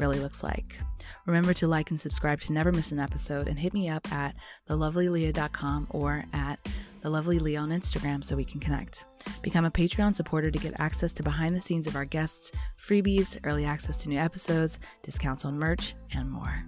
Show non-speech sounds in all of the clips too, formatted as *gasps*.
really looks like. Remember to like and subscribe to never miss an episode and hit me up at thelovelyleah.com or at thelovelyleah on Instagram so we can connect. Become a Patreon supporter to get access to behind the scenes of our guests, freebies, early access to new episodes, discounts on merch, and more.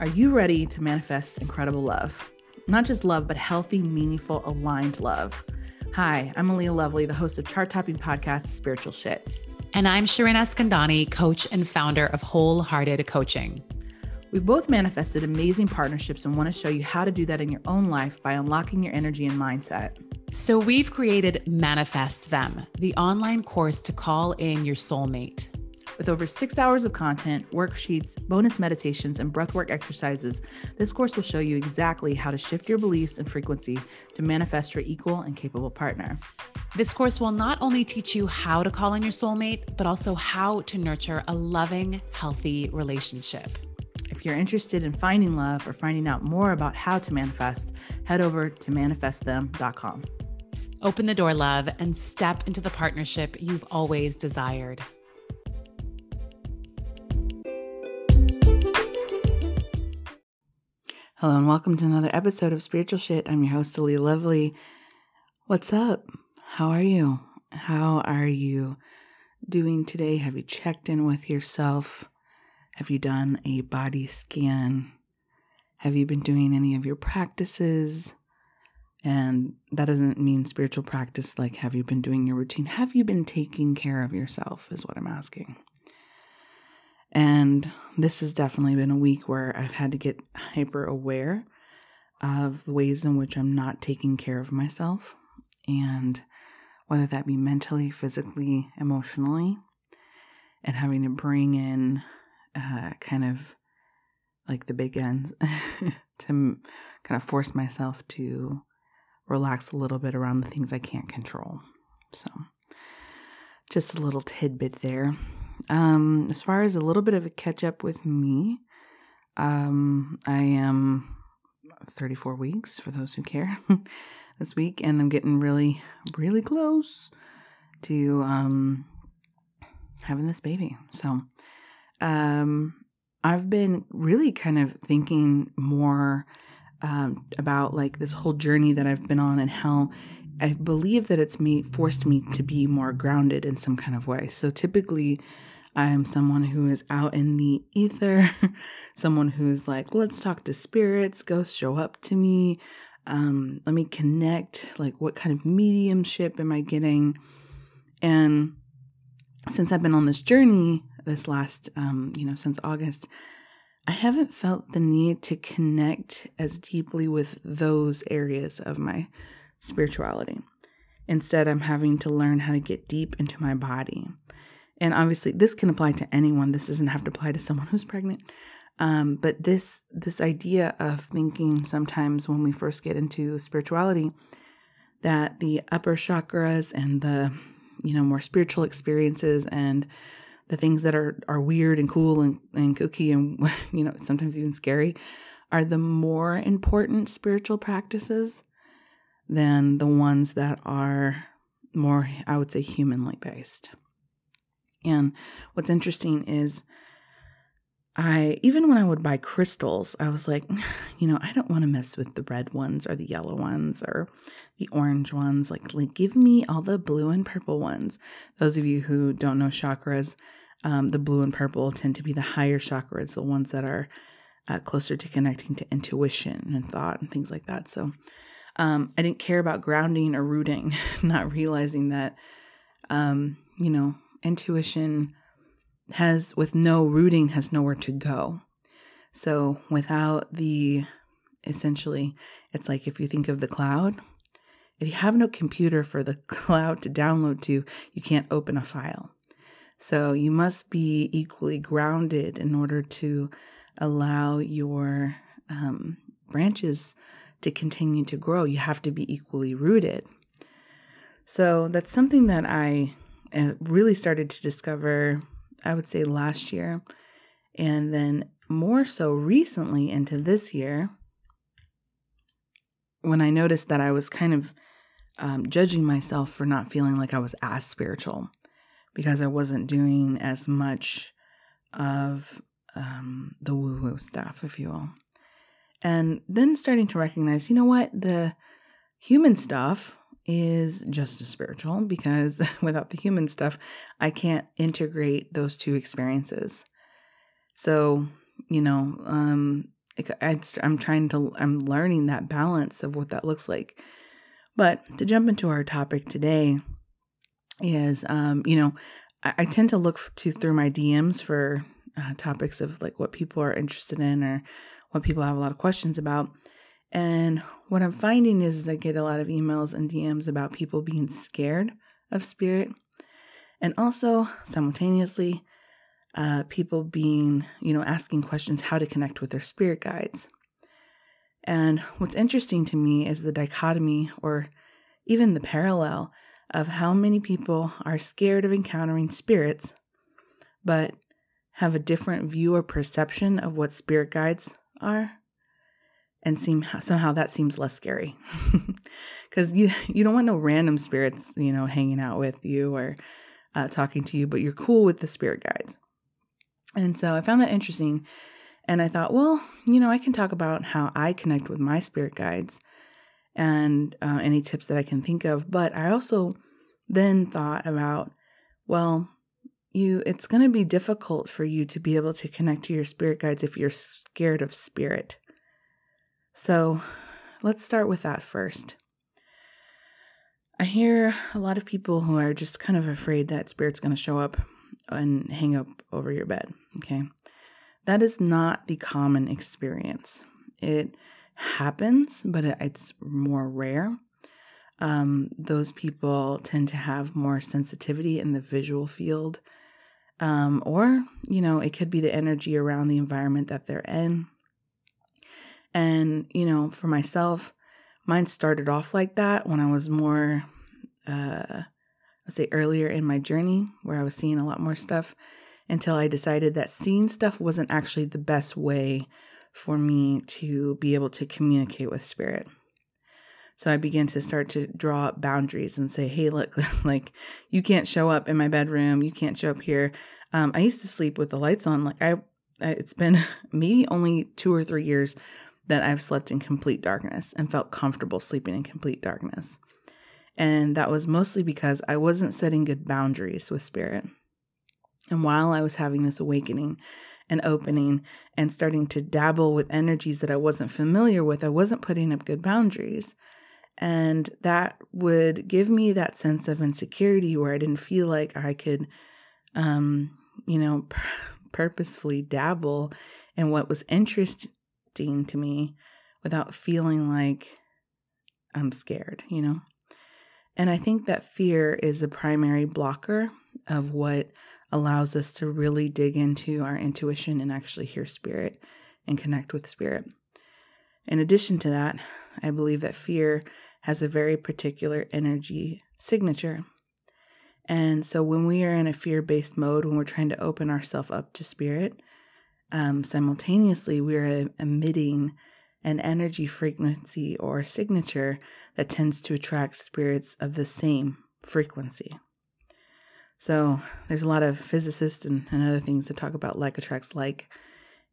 Are you ready to manifest incredible love? Not just love, but healthy, meaningful, aligned love. Hi, I'm Leah Lovely, the host of chart topping podcast Spiritual Shit. And I'm Shirin Eskandani, coach and founder of Wholehearted Coaching. We've both manifested amazing partnerships and want to show you how to do that in your own life by unlocking your energy and mindset. So we've created Manifest Them, the online course to call in your soulmate. With over six hours of content, worksheets, bonus meditations, and breathwork exercises, this course will show you exactly how to shift your beliefs and frequency to manifest your equal and capable partner. This course will not only teach you how to call in your soulmate, but also how to nurture a loving, healthy relationship. If you're interested in finding love or finding out more about how to manifest, head over to manifestthem.com. Open the door, love, and step into the partnership you've always desired. Hello and welcome to another episode of Spiritual Shit. I'm your host, Leah Lovely. What's up? How are you? How are you doing today? Have you checked in with yourself? Have you done a body scan? Have you been doing any of your practices? And that doesn't mean spiritual practice like have you been doing your routine? Have you been taking care of yourself, is what I'm asking. And this has definitely been a week where I've had to get hyper aware of the ways in which I'm not taking care of myself, and whether that be mentally, physically, emotionally, and having to bring in uh, kind of like the big ends *laughs* to kind of force myself to relax a little bit around the things I can't control. So, just a little tidbit there. Um, as far as a little bit of a catch up with me, um, I am 34 weeks for those who care *laughs* this week, and I'm getting really, really close to um, having this baby. So, um, I've been really kind of thinking more um, about like this whole journey that I've been on and how I believe that it's me forced me to be more grounded in some kind of way. So typically, I'm someone who is out in the ether, *laughs* someone who's like, let's talk to spirits, ghosts show up to me. Um, let me connect. Like, what kind of mediumship am I getting? And since I've been on this journey, this last, um, you know, since August, I haven't felt the need to connect as deeply with those areas of my spirituality. Instead, I'm having to learn how to get deep into my body. And obviously, this can apply to anyone. This doesn't have to apply to someone who's pregnant. Um, but this this idea of thinking sometimes when we first get into spirituality that the upper chakras and the you know more spiritual experiences and the things that are are weird and cool and, and kooky and *laughs* you know sometimes even scary are the more important spiritual practices than the ones that are more i would say humanly based and what's interesting is I even when I would buy crystals, I was like, *sighs* you know, I don't want to mess with the red ones or the yellow ones or the orange ones. Like, like give me all the blue and purple ones. Those of you who don't know chakras, um, the blue and purple tend to be the higher chakras, the ones that are uh, closer to connecting to intuition and thought and things like that. So, um, I didn't care about grounding or rooting, *laughs* not realizing that, um, you know, intuition has with no rooting has nowhere to go so without the essentially, it's like if you think of the cloud, if you have no computer for the *laughs* cloud to download to, you can't open a file. So you must be equally grounded in order to allow your um, branches to continue to grow. You have to be equally rooted. So that's something that I uh, really started to discover, I would say last year. And then more so recently into this year, when I noticed that I was kind of um, judging myself for not feeling like I was as spiritual because I wasn't doing as much of um, the woo woo stuff, if you will. And then starting to recognize, you know what, the human stuff is just as spiritual because *laughs* without the human stuff, I can't integrate those two experiences. So, you know, um, I'm trying to, I'm learning that balance of what that looks like. But to jump into our topic today is, um, you know, I, I tend to look to through my DMs for uh, topics of like what people are interested in or what people have a lot of questions about. And what I'm finding is I get a lot of emails and DMs about people being scared of spirit. And also, simultaneously, uh, people being, you know, asking questions how to connect with their spirit guides. And what's interesting to me is the dichotomy or even the parallel of how many people are scared of encountering spirits, but have a different view or perception of what spirit guides are and seem somehow that seems less scary. *laughs* Because you you don't want no random spirits you know hanging out with you or uh, talking to you but you're cool with the spirit guides. And so i found that interesting and i thought well you know i can talk about how i connect with my spirit guides and uh, any tips that i can think of but i also then thought about well you it's going to be difficult for you to be able to connect to your spirit guides if you're scared of spirit so let's start with that first. I hear a lot of people who are just kind of afraid that spirit's going to show up and hang up over your bed. Okay. That is not the common experience. It happens, but it's more rare. Um, those people tend to have more sensitivity in the visual field. Um, or, you know, it could be the energy around the environment that they're in. And, you know, for myself, mine started off like that when I was more, uh, I'd say earlier in my journey where I was seeing a lot more stuff until I decided that seeing stuff wasn't actually the best way for me to be able to communicate with spirit. So I began to start to draw up boundaries and say, hey, look, *laughs* like you can't show up in my bedroom. You can't show up here. Um, I used to sleep with the lights on. Like I, it's been *laughs* maybe only two or three years that I've slept in complete darkness and felt comfortable sleeping in complete darkness. And that was mostly because I wasn't setting good boundaries with spirit. And while I was having this awakening and opening and starting to dabble with energies that I wasn't familiar with, I wasn't putting up good boundaries. And that would give me that sense of insecurity where I didn't feel like I could, um, you know, *laughs* purposefully dabble in what was interesting to me without feeling like I'm scared, you know? And I think that fear is a primary blocker of what allows us to really dig into our intuition and actually hear spirit and connect with spirit. In addition to that, I believe that fear has a very particular energy signature. And so when we are in a fear based mode, when we're trying to open ourselves up to spirit, um, simultaneously, we're emitting an energy frequency or signature that tends to attract spirits of the same frequency. So there's a lot of physicists and, and other things that talk about like attracts like,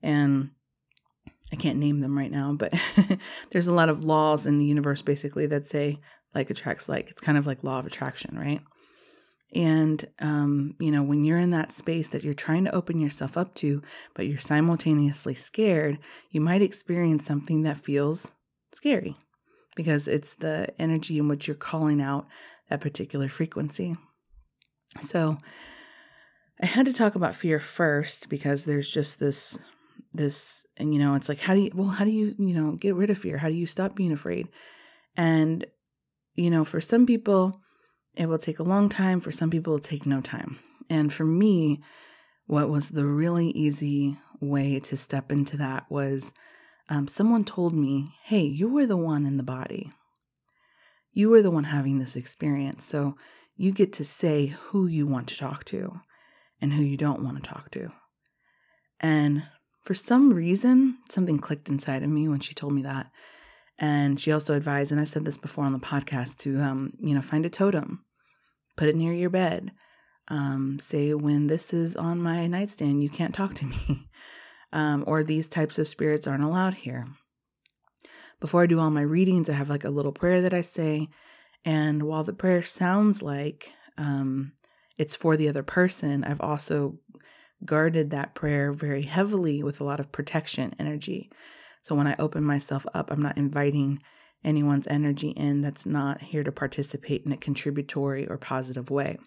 and I can't name them right now, but *laughs* there's a lot of laws in the universe basically that say like attracts like. It's kind of like law of attraction, right? And, um, you know, when you're in that space that you're trying to open yourself up to, but you're simultaneously scared, you might experience something that feels scary because it's the energy in which you're calling out that particular frequency. So, I had to talk about fear first because there's just this this and you know it's like how do you well how do you you know get rid of fear? How do you stop being afraid? And you know for some people it will take a long time. For some people it'll take no time. And for me what was the really easy way to step into that was um, someone told me hey you were the one in the body. You were the one having this experience. So you get to say who you want to talk to and who you don't want to talk to. And for some reason, something clicked inside of me when she told me that. And she also advised, and I've said this before on the podcast, to um, you know, find a totem, put it near your bed. Um, say when this is on my nightstand, you can't talk to me, *laughs* um, or these types of spirits aren't allowed here. Before I do all my readings, I have like a little prayer that I say, and while the prayer sounds like um, it's for the other person, I've also guarded that prayer very heavily with a lot of protection energy. So when I open myself up, I'm not inviting anyone's energy in that's not here to participate in a contributory or positive way.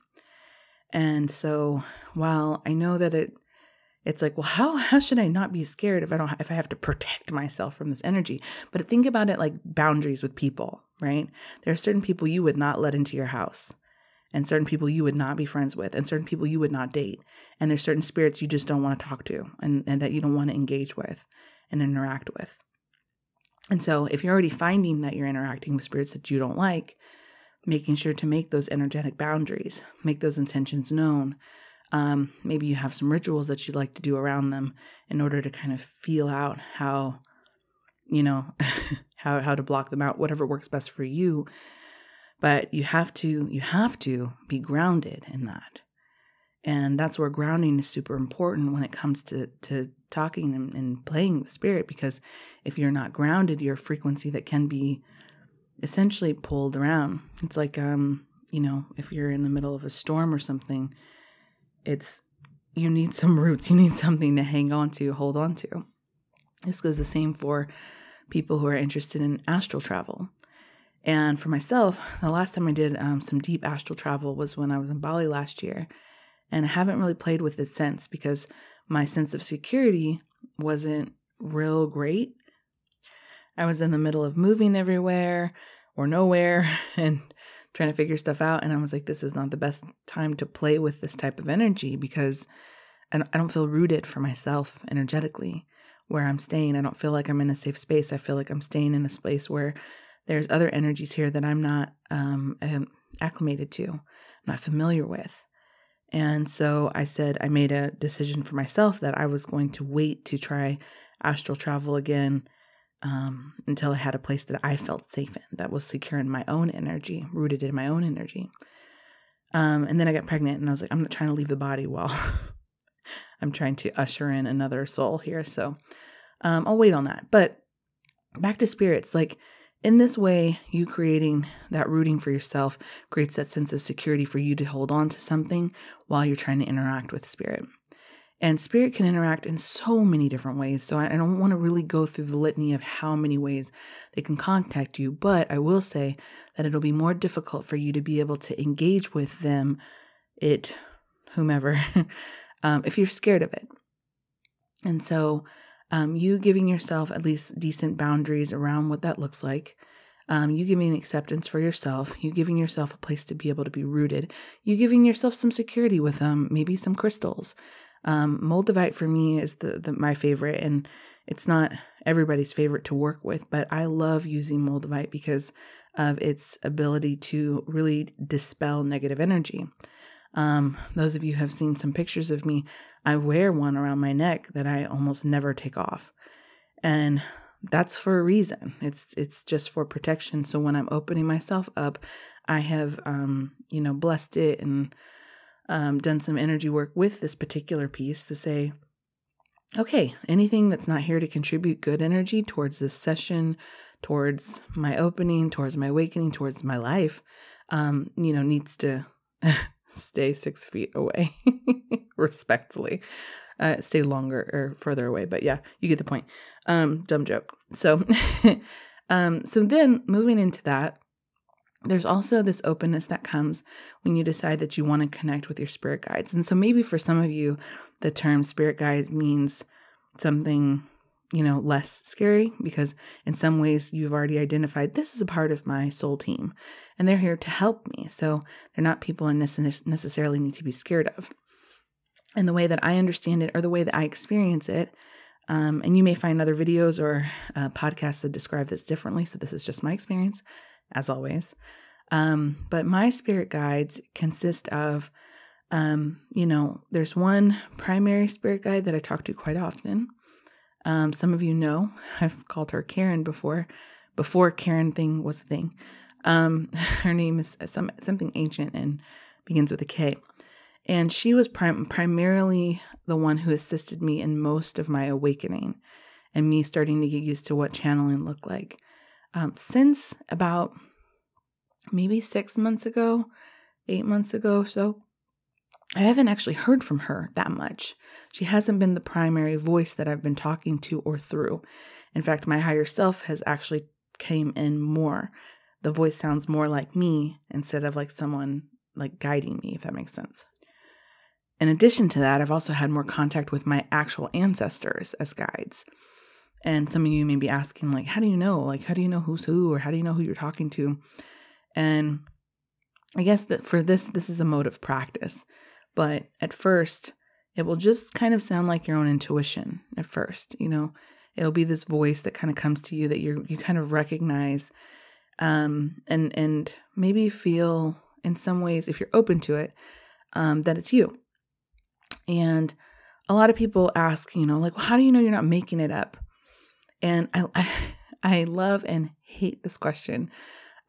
And so while I know that it it's like, well, *laughs* how how should I not be scared if I don't if I have to protect myself from this energy? But think about it like boundaries with people, right? There are certain people you would not let into your house and certain people you would not be friends with and certain people you would not date. And there's certain spirits you just don't want to talk to and, and that you don't want to engage with and interact with. And so if you're already finding that you're interacting with spirits that you don't like making sure to make those energetic boundaries make those intentions known. Um, maybe you have some rituals that you'd like to do around them in order to kind of feel out how you know *laughs* how how to block them out whatever works best for you but you have to you have to be grounded in that. And that's where grounding is super important when it comes to to talking and, and playing with spirit because if you're not grounded your frequency that can be essentially pulled around. It's like um you know if you're in the middle of a storm or something it's you need some *laughs* roots you need something to hang on to hold on to. This goes the same for people who are interested in astral travel and for myself, the last time I did um, some deep astral travel was when I was in Bali last year. And I haven't really played with it since because my sense of security wasn't real great. I was in the middle of moving everywhere or nowhere *laughs* and trying to figure stuff out. And I was like, this is not the best time to play with this type of energy because I don't feel rooted for myself energetically where I'm staying. I don't feel like I'm in a safe space. I feel like I'm staying in a space where there's other energies here that I'm not um, acclimated to, I'm not familiar with. And so I said, I made a decision for myself that I was going to wait to try astral travel again um, until I had a place that I felt safe in, that was secure in my own energy, rooted in my own energy. Um, and then I got pregnant, and I was like, I'm not trying to leave the body while *laughs* I'm trying to usher in another soul here. So um, I'll wait on that. But back to spirits, like in this way, you creating that rooting for yourself creates that sense of security for you to hold on to something while you're trying to interact with spirit. And spirit can interact in so many different ways. So I don't want to really go through the litany of how many ways they can contact you, but I will say that it'll be more difficult for you to be able to engage with them, it, whomever, *laughs* um, if you're scared of it. And so um, you giving yourself at least decent boundaries around what that looks like. Um, you giving acceptance for yourself, you giving yourself a place to be able to be rooted, you giving yourself some security with um, maybe some crystals. Um, Moldavite for me is the, the my favorite, and it's not everybody's favorite to work with, but I love using Moldavite because of its ability to really dispel negative energy. Um, those of you have seen some pictures of me, I wear one around my neck that I almost never take off. And that's for a reason. It's it's just for protection. So when I'm opening myself up, I have um, you know, blessed it and um, done some energy work with this particular piece to say, okay, anything that's not here to contribute good energy towards this session, towards my opening, towards my awakening, towards my life, um, you know, needs to *laughs* stay six feet away, *laughs* respectfully. Uh, stay longer or further away, but yeah, you get the point. Um, dumb joke. So, *laughs* um, so then moving into that, there's also this openness that comes when you decide that you want to connect with your spirit guides. And so maybe for some of you, the term spirit guide means something, you know, less scary because in some ways you've already identified this is a part of my soul team and they're here to help me. So they're not people I necessarily need to be scared of. And the way that I understand it or the way that I experience it, um, and you may find other videos or uh, podcasts that describe this differently. So this is just my experience, as always. Um, but my spirit guides consist of, um, you know, there's one primary spirit guide that I talk to quite often. Um, some of you know *laughs* I've called her Karen before, before Karen thing was a thing. Um, *laughs* her name is some something ancient and begins with a K. And she was prim- primarily the one who assisted me in most of my awakening and me starting to get used to what channeling looked like. Um, since about maybe six months ago, eight months ago, so I haven't actually heard from her that much. She hasn't been the primary voice that I've been talking to or through. In fact, my higher self has actually came in more. The voice sounds more like me instead of like someone like guiding me, if that makes sense. In addition to that, I've also had more contact with my actual ancestors as guides. And some of you may be asking, like, how do you know? Like, how do you know who's who, or how do you know who you're talking to? And I guess that for this, this is a mode of practice. But at first, it will just kind of sound like your own intuition at first. You know, it'll be this voice that kind of comes to you that you you kind of recognize, um, and and maybe feel in some ways, if you're open to it, um, that it's you. And a lot of people ask, you know, like, well, how do you know you're not making it up? And I, I, *laughs* I love and hate this question.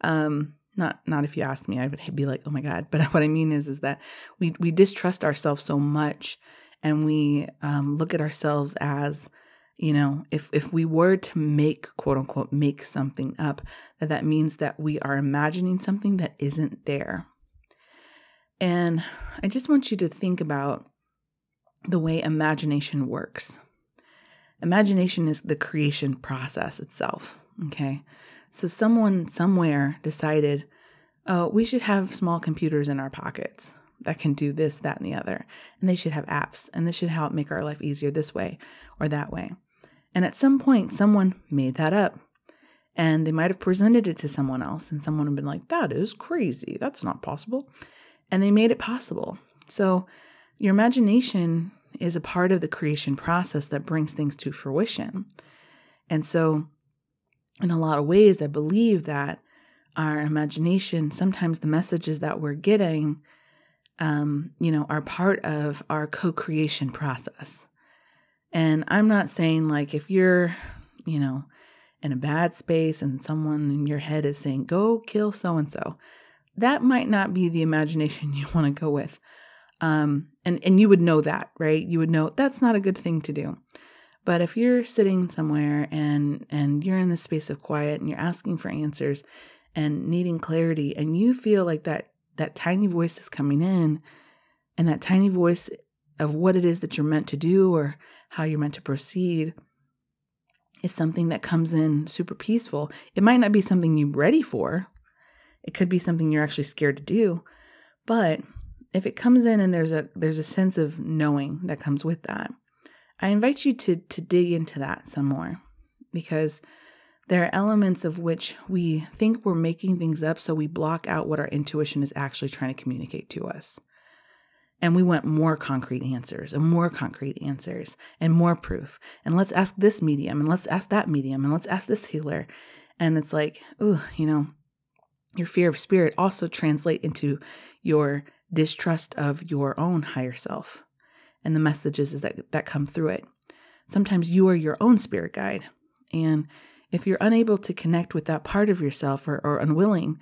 Um, not not if you asked me, I would be like, oh my god. But *laughs* what I mean is, is that we we distrust ourselves so much, and we um, look at ourselves as, you know, if if we were to make quote unquote make something up, that that means that we are imagining something that isn't there. And I just want you to think about the way imagination works. Imagination is the creation process itself. Okay. So someone somewhere decided, oh, we should have small computers in our pockets that can do this, that, and the other. And they should have apps, and this should help make our life easier this way or that way. And at some point, someone made that up. And they might have presented it to someone else, and someone have been like, that is crazy. That's not possible. And they made it possible. So your imagination is a part of the creation process that brings things to fruition. And so, in a lot of ways, I believe that our imagination, sometimes the messages that we're getting, um, you know, are part of our co creation process. And I'm not saying like if you're, you know, in a bad space and someone in your head is saying, go kill so and so, that might not be the imagination *laughs* you want to go with. Um, and, and you would know that, right? You would know that's not a good thing to do. But if you're sitting somewhere and and you're in the space of quiet and you're asking for answers and needing clarity and you feel like that that tiny voice is coming in and that tiny voice of what it is that you're meant to do or how you're meant to proceed is something that comes in super peaceful. It might not be something you're ready for. It could be something you're actually scared to do, but if it comes in and there's a there's a sense of knowing that comes with that i invite you to to dig into that some more because there are elements of which we think we're making things up so we block out what our intuition is actually trying to communicate to us. And we want more concrete answers and more concrete answers and more proof. And let's ask this medium and let's ask that medium and let's ask this healer. And it's like oh you know your fear of spirit also translate into your distrust of your own higher self and the messages that, that come through it. Sometimes you are your own spirit guide. And if you're unable to connect with that part of yourself or, or unwilling,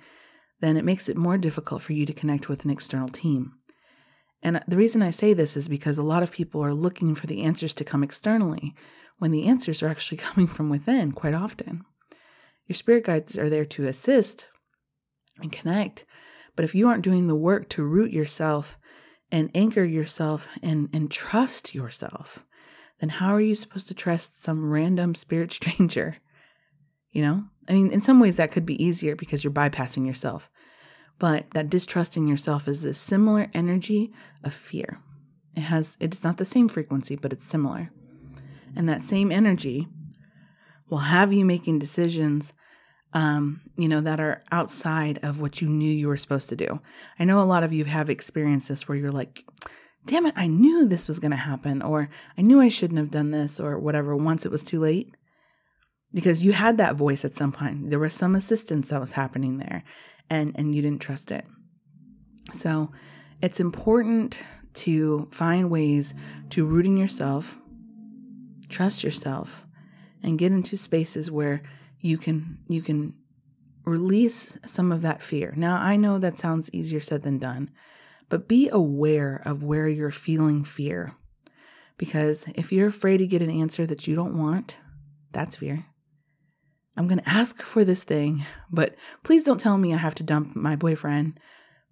then it makes it more difficult for you to connect with an external team. And the reason I say this is because a lot of people are looking for the answers to come externally when the answers are actually *laughs* coming from within quite often. Your spirit guides are there to assist and connect, but if you aren't doing the work to root yourself and anchor yourself and, and trust yourself, then how are you supposed to trust some random spirit *laughs* stranger? You know? I mean, in some ways that could be easier because you're bypassing yourself. But that distrusting yourself is a similar energy of fear. It has it's not the same frequency, but it's similar. And that same energy will have you making decisions um, you know, that are outside of what you knew you were supposed to do. I know a lot of you have experienced this where you're like, damn it, I knew this was going to happen, or I knew I shouldn't have done this, or whatever, once it was too late. Because you had that voice at some point. There was some assistance that was happening there, and, and you didn't trust it. So it's important to find ways to root in yourself, trust yourself, and get into spaces where you can you can release some of that fear. Now, I know that sounds easier said than done, but be aware of where you're feeling fear. Because if you're afraid to get an answer that you don't want, that's fear. I'm going to ask for this thing, but please don't tell me I have to dump my boyfriend.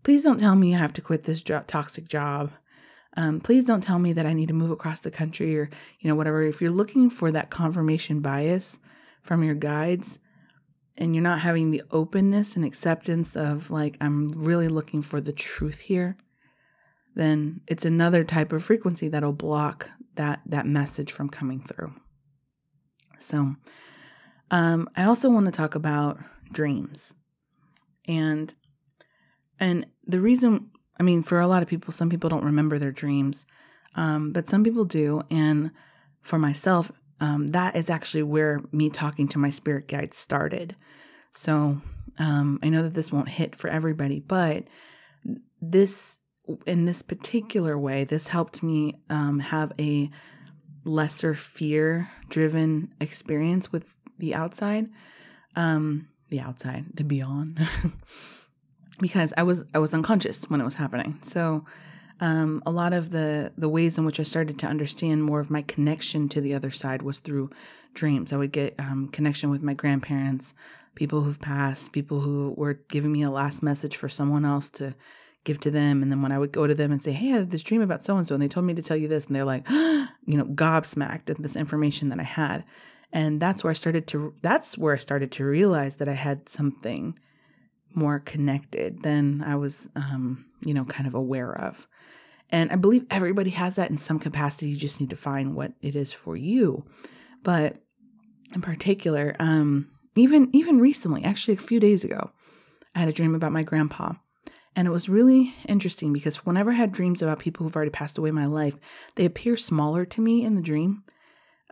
Please don't tell me I have to quit this jo- toxic job. Um, please don't tell me that I need to move across the country or, you know, whatever. If you're looking for that confirmation bias, from your guides and you're not having the openness and acceptance of like I'm really looking for the truth here, then it's another type of frequency that'll block that that message from coming through. So, um, I also want to talk about dreams, and and the reason I mean for a lot of people, some people don't remember their dreams, um, but some people do, and for myself, um, that is actually where me talking to my spirit guides started. So um, I know that this won't hit for everybody, but this, in this particular way, this helped me um, have a lesser fear driven experience with the outside, um, the outside, the beyond, *laughs* because I was I was unconscious when it was happening. So um, a lot of the the ways in which I started to understand more of my connection to the other side was through dreams. I would get um, connection with my grandparents, people who've passed, people who were giving me a last message for someone else to give to them. And then when I would go to them and say, "Hey, I had this dream about so and so," and they told me to tell you this, and they're like, *gasps* you know, gobsmacked at this information that I had. And that's where I started to. That's where I started to realize that I had something more connected than I was, um, you know, kind of aware of. And I believe everybody has that in some capacity. You just need to find what it is for you. But in particular, um, even even recently, actually a few days ago, I had a dream about my grandpa. And it was really interesting because whenever I had dreams about people who've already passed away in my life, they appear smaller to me in the dream.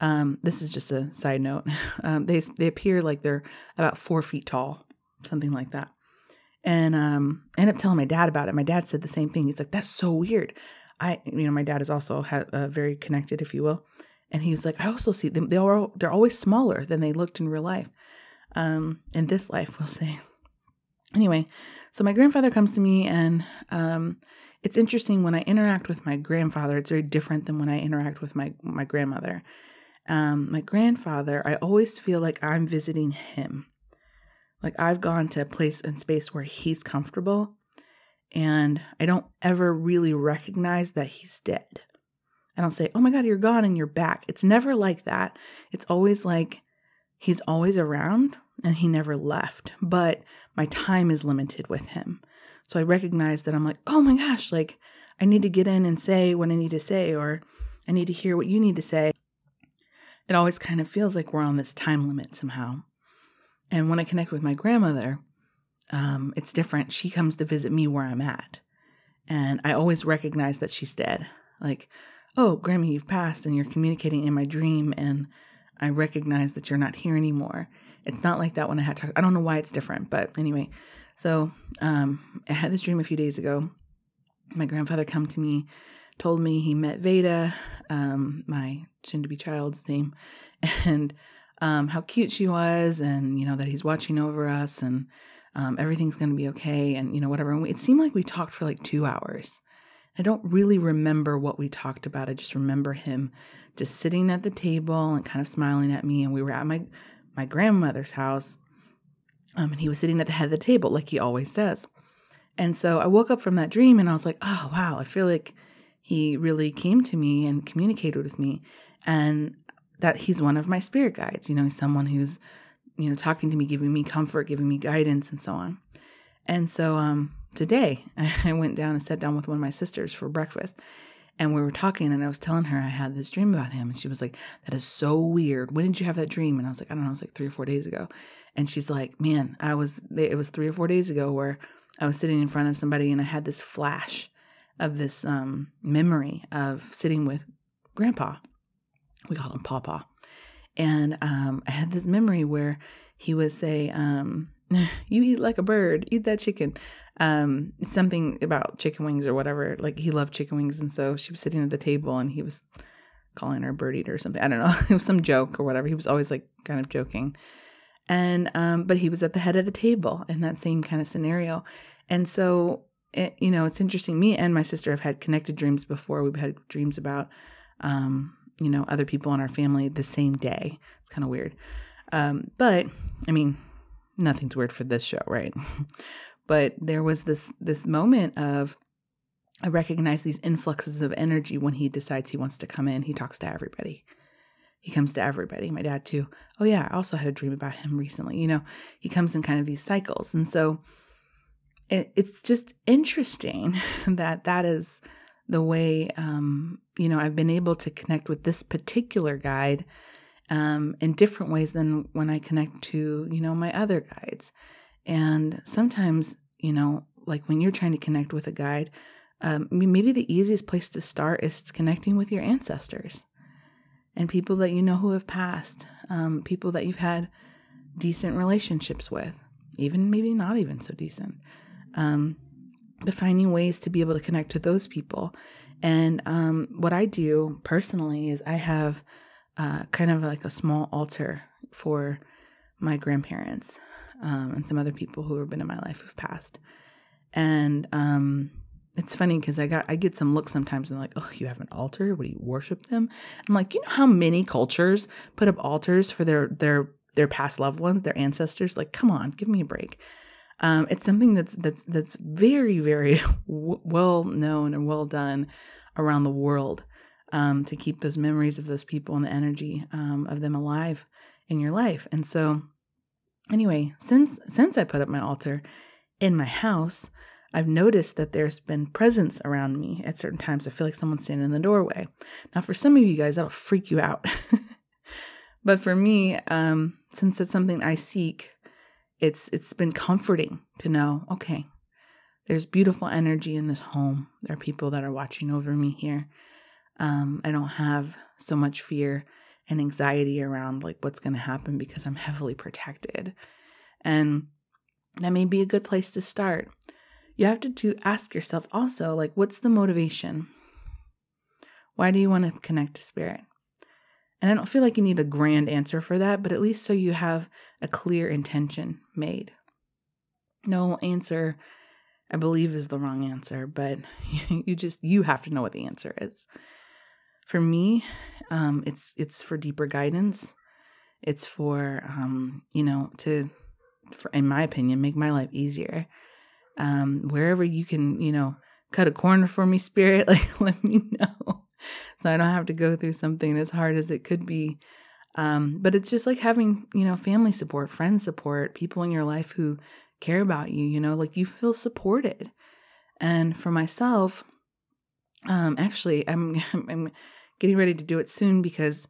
Um, this is just a side note. *laughs* Um, they they appear like they're about four feet tall, something like that and um, up telling my dad about it. My dad said the same thing. He's like, "That's so weird." I, you know, my dad is also ha- uh, very connected, if you will, and he's like, "I also see them. They are they're always smaller than they looked in real life, um, in this life, *laughs* we'll say." Anyway, so my grandfather comes to me, and um, it's interesting when I interact with my grandfather. It's very different than when I interact with my my grandmother. Um, my grandfather, I always feel like I'm visiting him like I've gone to a place and space where he's comfortable and I don't ever really recognize that he's dead. I don't say, "Oh my god, you're gone and you're back." It's never like that. It's always like he's always around and he never left, but my time is limited with him. So I recognize that I'm like, "Oh my gosh, like I need to get in and say what I need to say or I need to hear what you need to say." It always kind of feels like we're on this time limit somehow. And when I connect with my grandmother, um, it's different. She comes to visit me where I'm at. And I always recognize that she's dead. Like, oh, Grammy, you've passed and you're communicating in my dream. And I recognize that you're not here anymore. It's not like that when I had to. I don't know why it's different. But anyway, so um, I had this dream a few days ago. My grandfather come to me, told me he met Veda, um, my soon to be child's name. *laughs* And um, how cute she was and, you know, that he's watching over us and um, everything's going to be okay and, you know, whatever. And we, it seemed like we talked for like two hours. I don't really remember what we talked about. I just remember him just sitting at the table and kind of smiling at me. And we were at my, my grandmother's house. Um, and he was sitting at the head of the table like he always does. And so I woke up from that dream and I was like, oh, wow, I feel like he really came to me and communicated with me. And that he's one of my spirit guides. You know, he's someone who's, you know, talking to me, giving me comfort, giving me guidance, and so on. And so um, today *laughs* I went down and sat down with one of my sisters for breakfast. And we were talking, and I was telling her I had this dream about him. And she was like, That is so weird. When did you have that dream? And I was like, I don't know, it was like three or four days ago. And she's like, Man, I was, it was three or four days ago where I was sitting in front of somebody and I had this flash of this um, memory of sitting with grandpa. We called him Papa. And um, I had this memory where he would say, um, *laughs* You eat like a bird, eat that chicken. Um something about chicken wings or whatever like he loved chicken wings. And so she was sitting at the table and he was calling her a bird eater or something. I don't know. *laughs* It was some joke or whatever. He was always like kind of joking. And um but he was at the head of the table in that same kind of scenario. And so it, you know it's interesting. Me and my sister have had connected dreams before. We've had dreams about um you know other people in our family the same day it's kind of weird um but i mean nothing's weird for this show right *laughs* but there was this this moment of I recognize these influxes of energy when he decides he wants to come in. He talks to everybody. He comes to everybody. My dad too. Oh yeah, I also had a dream about him recently. You know, he comes in kind of these cycles, and so it, it's just interesting *laughs* that that is the way um, you know I've been able to connect with this particular guide um, in different ways than when I connect to you know my other guides. And sometimes, you know, like when you're trying to connect with a guide, um, maybe the easiest place to start is connecting with your ancestors and people that you know who have passed, um, people that you've had decent relationships with, even maybe not even so decent. Um, but finding ways to be able to connect to those people. And um, what I do personally is I have uh, kind of like a small altar for my grandparents um, and some other people who have been in my life who've passed. And um, it's funny because I got I get some looks sometimes and like, oh, you have an altar? What do you worship them? I'm like, you know how many cultures put up altars for their their their past loved ones, their ancestors? Like, come on, give me a break. Um, it's something that's that's that's very very *laughs* w- well known and well done around the world um, to keep those memories of those people and the energy um, of them alive in your life. And so Anyway, since since I put up my altar in my house, I've noticed that there's been presence around me at certain times. I feel like someone's standing in the doorway. Now, for some of you guys, that'll freak you out. *laughs* but for me, um, since it's something I seek, it's it's been comforting to know, okay, there's beautiful energy in this home. There are people that are watching over me here. Um, I don't have so much fear and anxiety around like what's going to happen because I'm heavily protected. And that may be a good place to start. You have to do, ask yourself also like what's the motivation? Why do you want to connect to spirit? And I don't feel like you need a grand answer for that, but at least so you have a clear intention made. No answer I believe is the wrong answer, but *laughs* you just you have to know what the answer is. For me, um, it's it's for deeper guidance. It's for um, you know to, for, in my opinion, make my life easier. Um, wherever you can, you know, cut a corner for me, *laughs* spirit, like let me know, so I don't have to go through something as hard as it could be. Um, but it's just like having, you know, family support, friend support, people in your life who care about you. You know, like you feel supported. And for myself, um, actually, I'm *laughs* I'm getting ready to do it soon because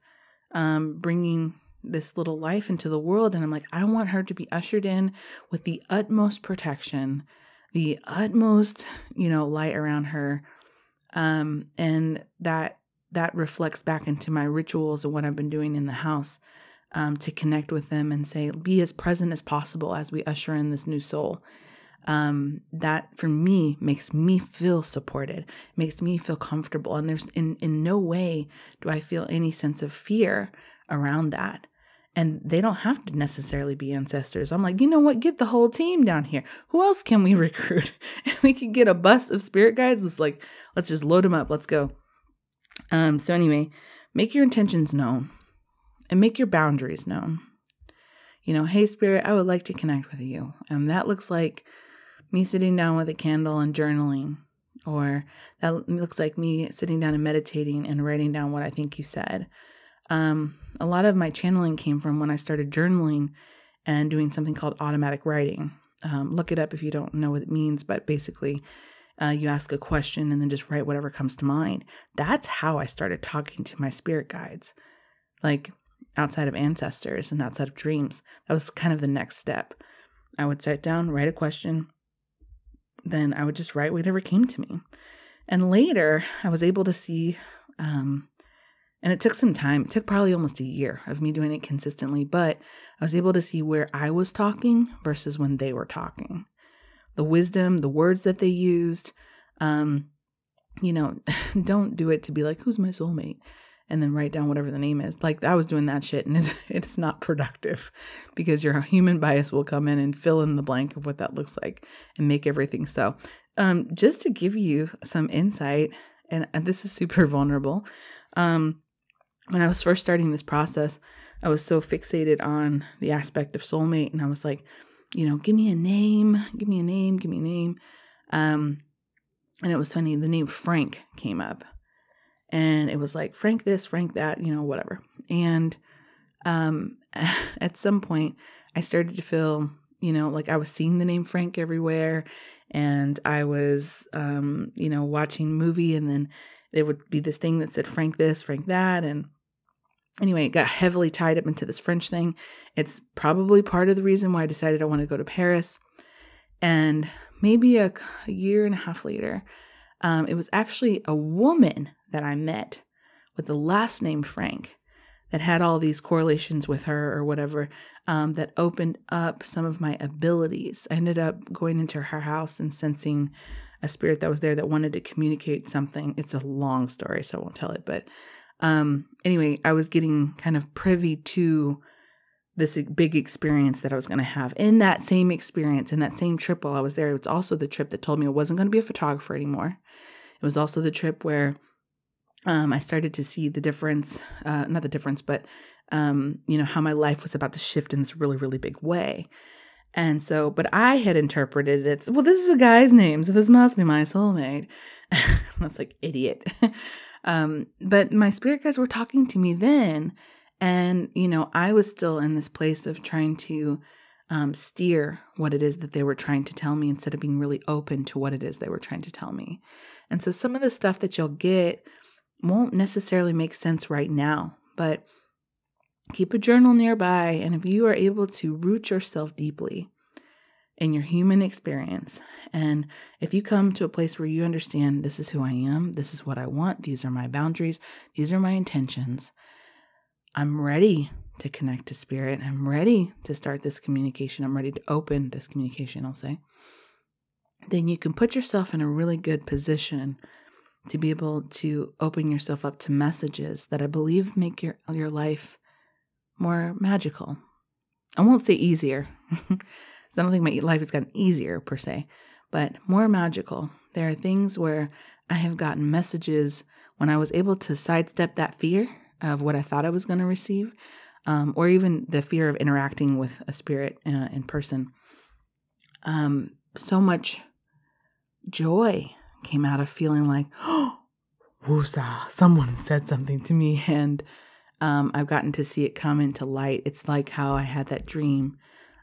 um, bringing this little life into the world. And I'm like, I want her to be ushered in with the utmost protection, the utmost, you know, light around her. Um, and that that reflects back into my rituals and what I've been doing in the house um, to connect with them and say, be as present as possible as we usher in this new soul um, that for me makes me feel supported, makes me feel comfortable. And there's in, in no way do I feel any sense of fear around that. And they don't have to necessarily be ancestors. I'm like, you know what? Get the whole team down here. Who else can we *laughs* recruit? we could get a bus of spirit guides. Let's like, let's just load them up. Let's go. Um, so anyway, make your intentions known and make your boundaries known. You know, hey spirit, I would like to connect with you. And that looks like me sitting down with a candle and journaling, or that looks like me sitting down and meditating and writing down what I think you said. Um, a lot of my channeling came from when I started journaling and doing something called automatic writing. Um, look it up if you don't know what it means, but basically, uh, you ask a question and then just write whatever comes to mind. That's how I started talking to my spirit guides. Like outside of ancestors and outside of dreams. That was kind of the next step. I would sit down, write a question, then I would just write whatever came to me. And later, I was able to see, um, and it took some time. It took probably almost a year of me doing it consistently, but I was able to see where I was talking versus when they were talking. The wisdom, the words that they used. Um, you know, *laughs* don't do it to be like, who's my soulmate? and then write down whatever the name is. Like I was doing that shit and *laughs* it's, it's not productive because your human bias will come in and fill in the blank of what that looks like and make everything so. Um, just to give you some insight, and, and this is super *laughs* vulnerable. Um, when I was first starting this process, I was so fixated on the aspect of soulmate, and I was like, you know, give me a name, give me a name, give me a name. Um, and it was funny, the name Frank came up and it was like Frank this, Frank that, you know, whatever. And um, *laughs* at some point, I started to feel, you know, like I was seeing the name Frank everywhere, and I was, um, you know, watching movie, and then there would be this thing that said Frank this, Frank that, and anyway, it got heavily tied up into this French thing. It's probably part of the reason why I decided I want to go to Paris. And maybe a, a year and a half later, um, it was actually a woman that I met with the last name Frank that had all these correlations with her or whatever um, that opened up some of my abilities. I ended up going into her house and sensing a spirit that was there that wanted to communicate something. It's a long story, so I won't tell it. But um, anyway, I was getting kind of privy to this big experience that I was going to have. In that same experience, in that same trip while I was there, it was also the trip that told me I wasn't going to be a photographer anymore. It was also the trip where um, I started to see the difference, uh, not the difference, but, um, you know, how my life was about to shift in this really, really big way. And so, but I had interpreted it, well, this is a guy's name, so this must be my soulmate. *laughs* I That's like idiot. *laughs* um, but my spirit guides were talking to me then. And, you know, I was still in this place of trying to um, steer what it is that they were trying to tell me instead of being really open to what it is they were trying to tell me. And so some of the stuff that you'll get won't necessarily make sense right now, but keep a journal nearby. And if you are able to root yourself deeply in your human experience, and if you come to a place where you understand this is who I am, this is what I want, these are my boundaries, these are my intentions, I'm ready to connect to spirit. I'm ready to start this communication. I'm ready to open this communication, I'll say. Then you can put yourself in a really good position to be able to open yourself up to messages that I believe make your your life more magical. I won't say easier. *laughs* I don't think my life has gotten easier per se, but more magical. There are things where I have gotten messages when I was able to sidestep that fear of what I thought I was going to receive, um, or even the fear of interacting with a spirit uh, in person. Um, so much joy came out of feeling like, *gasps* oh, woosah, someone said something to me. And um, I've gotten to see it come into light. It's like how I had that dream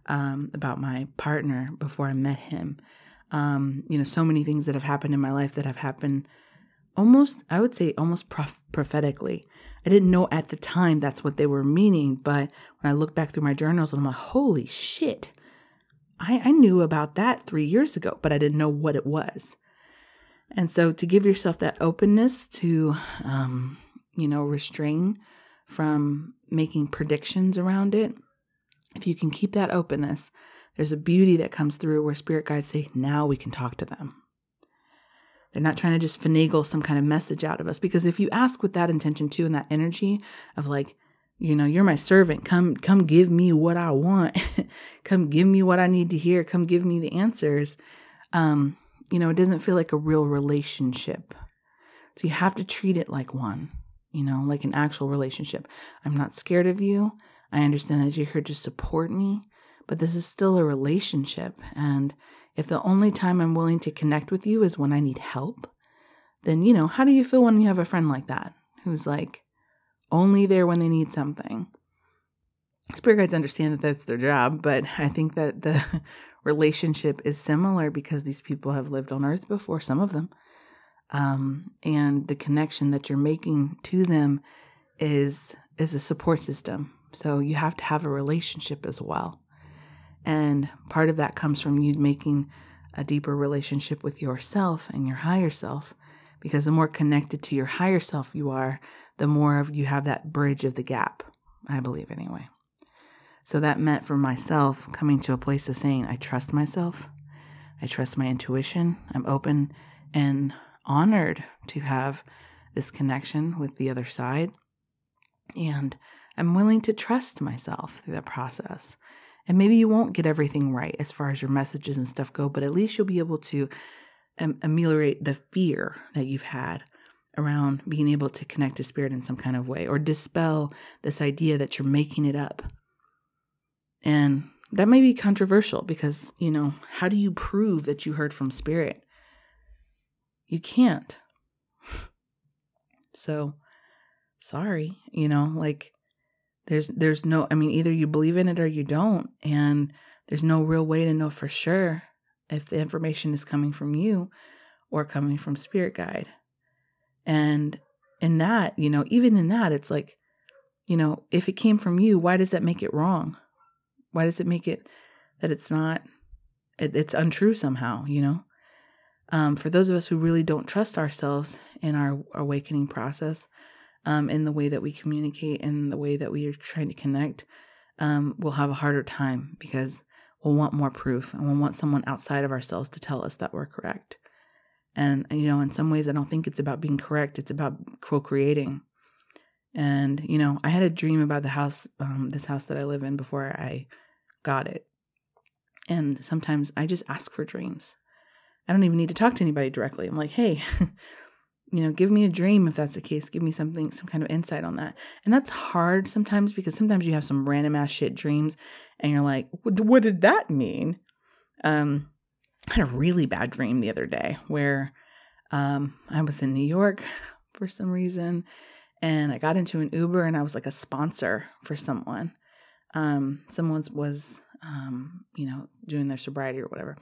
um, about my partner before I met him. Um, you know, so many things that have happened in my life that have happened almost, I would say, almost prof- prophetically. I didn't know at the time that's what they were meaning, but when I look back through my journals, I'm like, holy shit. I, I knew about that three years ago, but I didn't know what it was. And so to give yourself that openness to, um, you know, restrain from making predictions around it, if you can keep that openness, there's a beauty that comes through where spirit guides say, now we can talk to them. They're not trying to just finagle some kind of message out of us. Because if you ask with that intention too and that energy of like, you know, you're my servant, come come give me what I want. *laughs* come give me what I need to hear. Come give me the answers. Um, you know, it doesn't feel like a real relationship. So you have to treat it like one, you know, like an actual relationship. I'm not scared of you. I understand that you're here to support me, but this is still a relationship. And if the only time I'm willing to connect with you is when I need help, then, you know, how do you feel when you have a friend like that who's like only there when they need something? Spirit guides understand that that's their job, but *laughs* I think that the *laughs* relationship is similar because these people have lived on earth before, some of them. Um, and the connection that you're making to them is is a support system. So you have to have a relationship as well. And part of that comes from you making a deeper relationship with yourself and your higher self because the more connected to your higher self you are, the more of you have that bridge of the gap, I believe anyway. So that meant for myself coming to a place of saying, I trust myself, I trust my intuition, I'm open and honored to have this connection with the other side. And I'm willing to trust myself through that process. And maybe you won't get everything right as far as your messages and stuff go, but at least you'll be able to um, ameliorate the fear that you've had around being able to connect to spirit in some kind of way or dispel this idea that you're making it up. And that may be controversial because, you know, how do you prove that you heard from spirit? You can't. *laughs* so, sorry, you know, like there's there's no I mean either you believe in it or you don't and there's no real way to know for sure if the information is coming from you or coming from spirit guide. And in that, you know, even in that it's like you know, if it came from you, why does that make it wrong? Why does it make it that it's not it, it's untrue somehow, you know? Um, for those of us who really don't trust ourselves in our awakening process, um, in the way that we communicate and the way that we are trying to connect, um, we'll have a harder time because we'll want more proof and we'll want someone outside of ourselves to tell us that we're correct. And, you know, in some ways, I don't think it's about being correct, it's about co creating. And, you know, I had a dream about the house, um, this house that I live in before I got it. And sometimes I just ask for dreams. I don't even need to talk to anybody directly. I'm like, hey, *laughs* you know, give me a dream if that's the case. Give me something, some kind of insight on that. And that's hard sometimes because sometimes you have some random ass shit dreams and you're like, what did that mean? Um, I had a really bad dream the other day where um, I was in New York for some reason and I got into an Uber and I was like a sponsor for someone. Um, someone was, um, you know, doing their sobriety or whatever.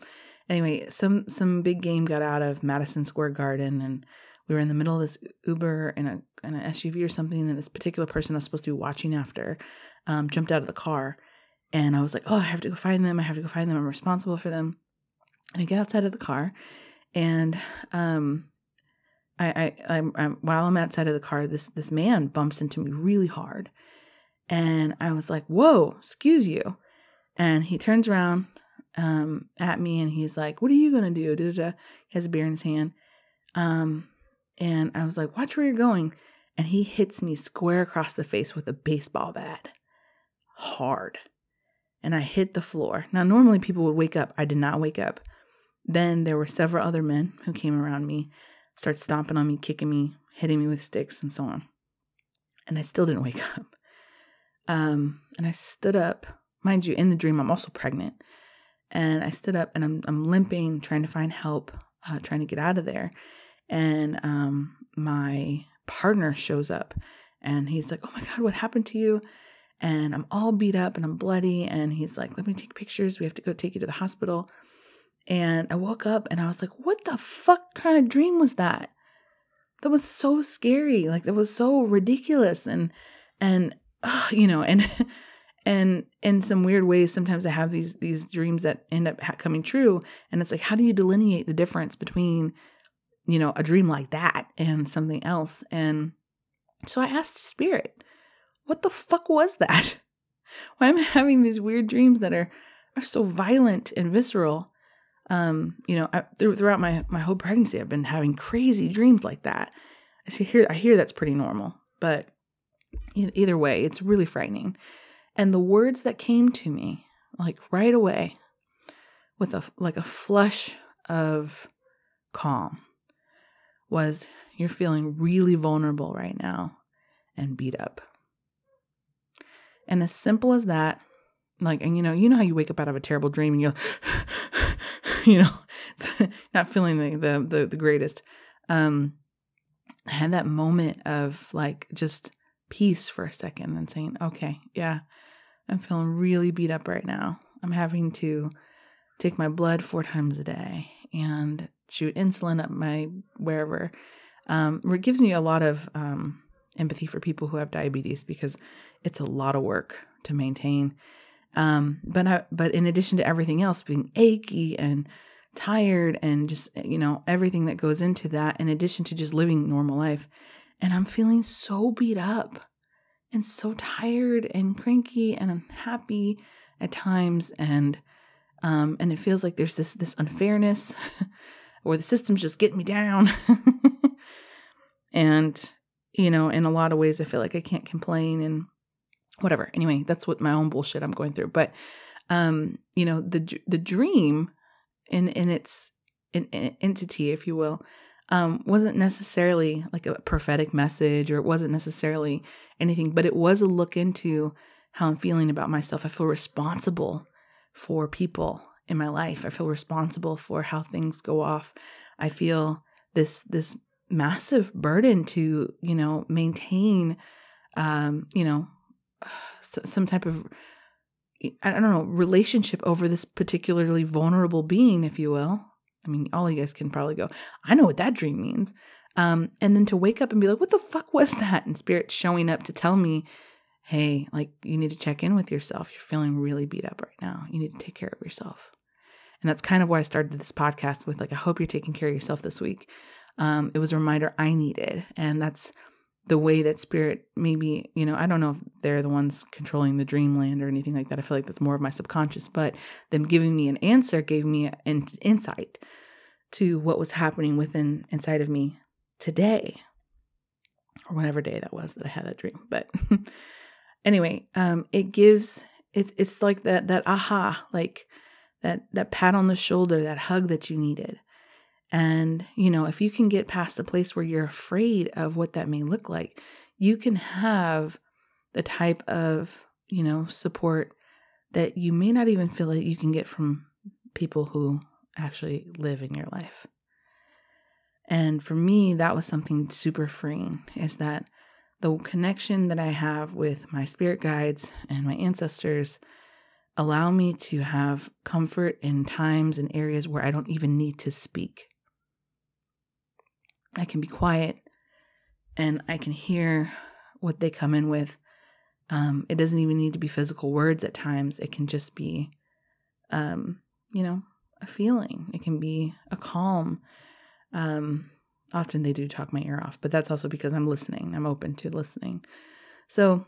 Anyway, some some big game got out of Madison Square Garden and we were in the middle of this Uber in a in an SUV or something, and this particular person I was supposed to be watching after um, jumped out of the car, and I was like, "Oh, I have to go find them. I have to go find them. I'm responsible for them." And I get outside of the car, and um, I, I I'm, I'm while I'm outside of the car, this this man bumps into me really hard, and I was like, "Whoa, excuse you," and he turns around um, at me and he's like, "What are you gonna do?" Da-da-da. He has a beer in his hand. Um, and I was like, watch where you're going. And he hits me square across the face with a baseball bat. Hard. And I hit the floor. Now, normally people would wake up. I did not wake up. Then there were several other men who came around me, started stomping on me, kicking me, hitting me with sticks, and so on. And I still didn't wake *laughs* up. Um, and I stood up. Mind you, in the dream, I'm also pregnant. And I stood up and I'm, I'm limping, trying to find help, uh, trying to get out of there and um, my partner shows up and he's like, Oh my God, what happened to you? And I'm all beat up and I'm bloody. And he's like, Let me take pictures. We have to go take you to the hospital. And I woke up and I was like, What the fuck kind of dream was that? That was so scary. Like, that was so ridiculous. And, and, you know, and, *laughs* and in some weird ways sometimes i have these these dreams that end up coming true and it's like how do you delineate the difference between you know, a dream like that and something else. And so I asked Spirit, what the fuck was that? *laughs* Why am I having these weird dreams that are, are so violent and visceral? Um, you know, I, throughout my, my whole pregnancy, I've been having crazy dreams like that. I see here, I hear that's pretty normal, but either way, it's really frightening. And the words that came to me, like right away, with a like a flush of calm, was you're feeling really vulnerable right now and beat up. And as simple as that, like, and you know, you know how you wake up out of a terrible dream and you're, *laughs* you know, *laughs* not feeling the, the, the, the greatest. Um, I had that moment of like just peace for a second and saying, okay, yeah, I'm feeling really beat up right now. I'm having to take my blood four times a day and shoot insulin up my wherever. Um, it gives me a lot of um, empathy for people who have diabetes because it's a lot of work to maintain. Um, but I, but in addition to everything else, being achy and tired and just you know everything that goes into that, in addition to just living normal life, and I'm feeling so beat up and so tired and cranky and unhappy at times, and um, and it feels like there's this this unfairness, *laughs* or the system's just getting me down. *laughs* and you know, in a lot of ways, I feel like I can't complain and whatever. Anyway, that's what my own bullshit I'm going through. But, um, you know, the the dream in in its in, in entity, if you will, um, wasn't necessarily like a prophetic message, or it wasn't necessarily anything, but it was a look into how I'm feeling about myself. I feel responsible for people in my life. I feel responsible for how things go off. I feel this this massive burden to you know maintain um you know *sighs* some type of i don't know relationship over this particularly vulnerable being if you will i mean all you guys can probably go i know what that dream means um and then to wake up and be like what the fuck was *laughs* that and spirit showing up to tell me hey like you need to check in with yourself you're feeling really beat up right now you need to take care of yourself and that's kind of why i started this podcast with like i hope you're taking care of yourself this week um, it was a reminder I needed. And that's the way that spirit maybe, you know, I don't know if they're the ones controlling the dreamland or anything like that. I feel like that's more of my subconscious, but them giving me an answer gave me an insight to what was happening within inside of me today or whatever day that was that I had that dream. But *laughs* anyway, um, it gives it's it's like that that aha, like that that pat on the shoulder, that hug that you needed. And, you know, if you can get past a place where you're afraid of what that may look like, you can have the type of, you know, support that you may not even feel that you can get from people who actually live in your life. And for me, that was something super freeing is that the connection that I have with my spirit guides and my ancestors allow me to have comfort in times and areas where I don't even need to speak. I can be quiet and I can hear what they come in with. Um, it doesn't even need to be physical words at times. It can just be, um, you know, a feeling. It can be a calm. Um, often they do talk my ear off, but that's also because I'm listening. I'm open to listening. So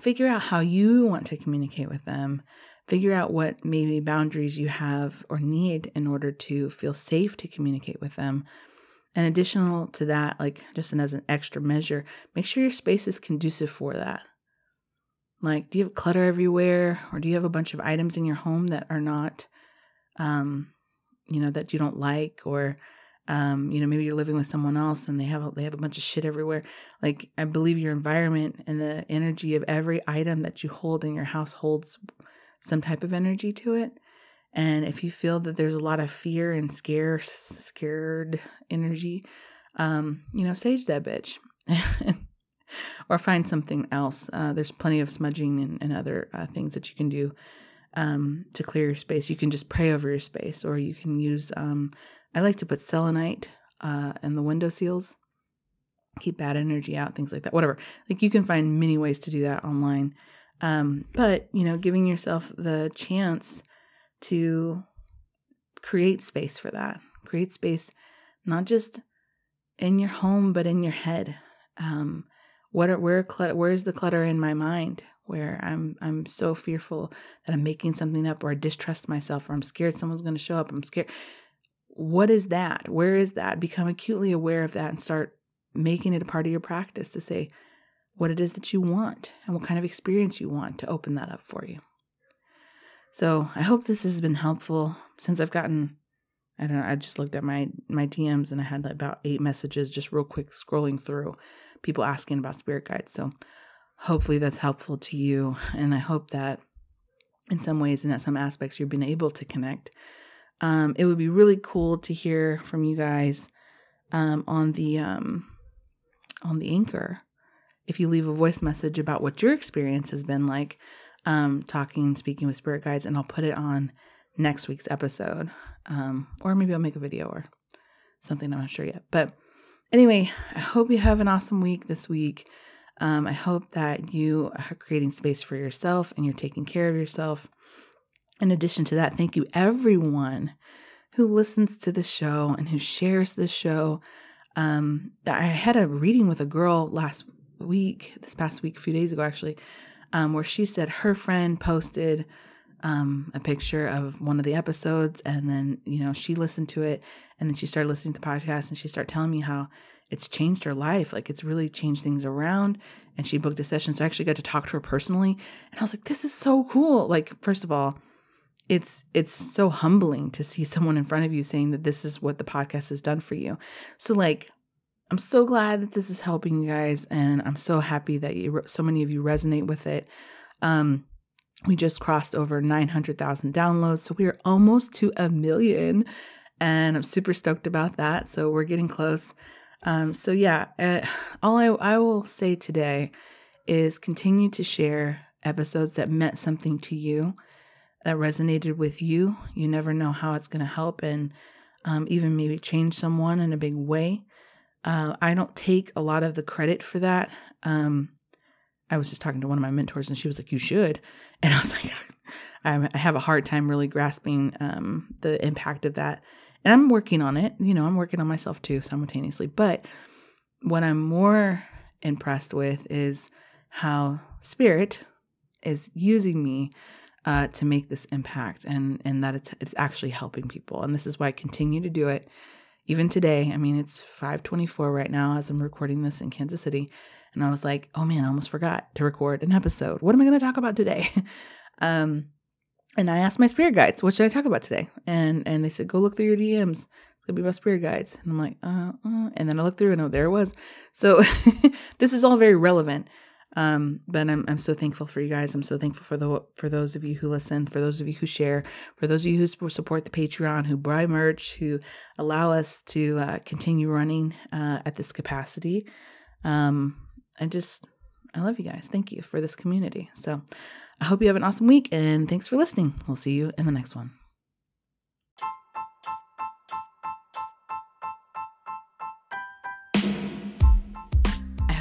figure out how you want to communicate with them. Figure out what maybe boundaries you have or need in order to feel safe to communicate with them and additional to that, like just as an extra measure, make sure your space is conducive for that. Like, do you have clutter everywhere, or do you have a bunch of items in your home that are not, um, you know, that you don't like, or, um, you know, maybe you're living with someone else and they have a, they have a bunch of shit everywhere. Like, I believe your environment and the energy of every item that you hold in your house holds some type of energy to it. And if you feel that there's a lot of fear and scare, scared energy, um, you know, sage that bitch. *laughs* or find something else. Uh, there's plenty of smudging and, and other uh, things that you can do um, to clear your space. You can just pray over your space, or you can use. Um, I like to put selenite uh, in the window seals, keep bad energy out, things like that. Whatever. Like you can find many ways to do that online. Um, but you know, giving yourself the chance to create space for that. Create space not just in your home, but in your head. Um, what are, where where's the clutter in my mind where I'm I'm so fearful that I'm making something up or I distrust myself or I'm scared someone's going to show up. I'm scared. What is that? Where is that? Become acutely aware of that and start making it a part of your practice to say what it is that you want and what kind of experience you want to open that up for you. So I hope this has been helpful since I've gotten I don't know, I just looked at my my DMs and I had about eight messages just real quick scrolling through people asking about spirit guides. So hopefully that's helpful to you and I hope that in some ways and at some aspects you've been able to connect. Um, it would be really cool to hear from you guys um, on the um, on the anchor if you leave a voice message about what your experience has been like um, talking and speaking with spirit guides, and I'll put it on next week's episode. Um, or maybe I'll make a video or something. I'm not sure yet. But anyway, I hope you have an awesome week this week. Um, I hope that you are creating space for yourself and you're taking care of yourself. In addition to that, thank you everyone who listens to the show and who shares the show. Um, I had a reading with a girl last week, this past week, a few days ago actually, um, where she said her friend posted um, a picture of one of the episodes, and then you know she listened to it, and then she started listening to the podcast, and she started telling me how it's changed her life, like it's really changed things around. And she booked a session, so I actually got to talk to her personally, and I was like, "This is so cool!" Like, first of all, it's it's so humbling to see someone in front of you saying that this is what the podcast has done for you. So like I'm so glad that this is helping you guys, and I'm so happy that you, so many of you resonate with it. Um, we just crossed over 900,000 downloads, so we are almost to a million, and I'm super stoked about that. So we're getting close. Um, so yeah, uh, all I, I will say today is continue to share episodes that meant something to you, that resonated with you. You never know how it's going to help and um, even maybe change someone in a big way. Uh, I don't take a lot of the credit for that. Um, I was just talking to one of my mentors, and she was like, "You should," *laughs* and I was like, *laughs* "I, have a hard time really grasping um, the impact of that." And I'm working on it. You know, I'm working on myself too simultaneously. But what I'm more impressed with is how spirit is using me uh, to make this impact, and and that it's it's actually helping people. And this is why I continue to do it even today, I mean, it's 524 right now as I'm recording this in Kansas City. And I was like, oh man, I almost forgot to record an episode. What am I going to talk about today? *laughs* um, and I asked my spirit guides, what should I talk about today? And and they said, go look through your DMs. It's gonna be about spirit guides. And I'm like, uh, uh. and then I looked through and oh, there it was. So *laughs* this is all very relevant. Um, but I'm I'm so thankful for you guys. I'm so thankful for the for those of you who listen, for those of you who share, for those of you who support the Patreon, who buy merch, who allow us to uh, continue running uh, at this capacity. Um, I just I love you guys. Thank you for this community. So I hope you have an awesome week and thanks for listening. We'll see you in the next one.